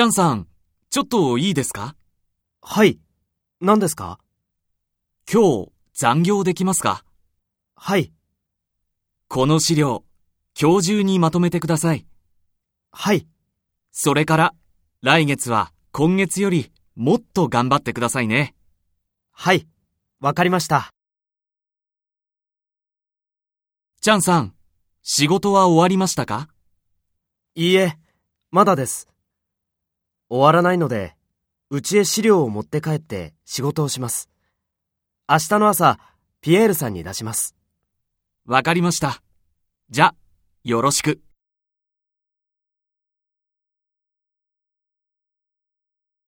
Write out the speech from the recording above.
チャンさん、ちょっといいですか？はい。何ですか？今日、残業できますか？はい。この資料、今日中にまとめてください。はい。それから、来月は今月よりもっと頑張ってくださいね。はい。わかりました。チャンさん、仕事は終わりましたか？いいえ、まだです。終わらないので、うちへ資料を持って帰って仕事をします。明日の朝、ピエールさんに出します。わかりました。じゃ、よろしく。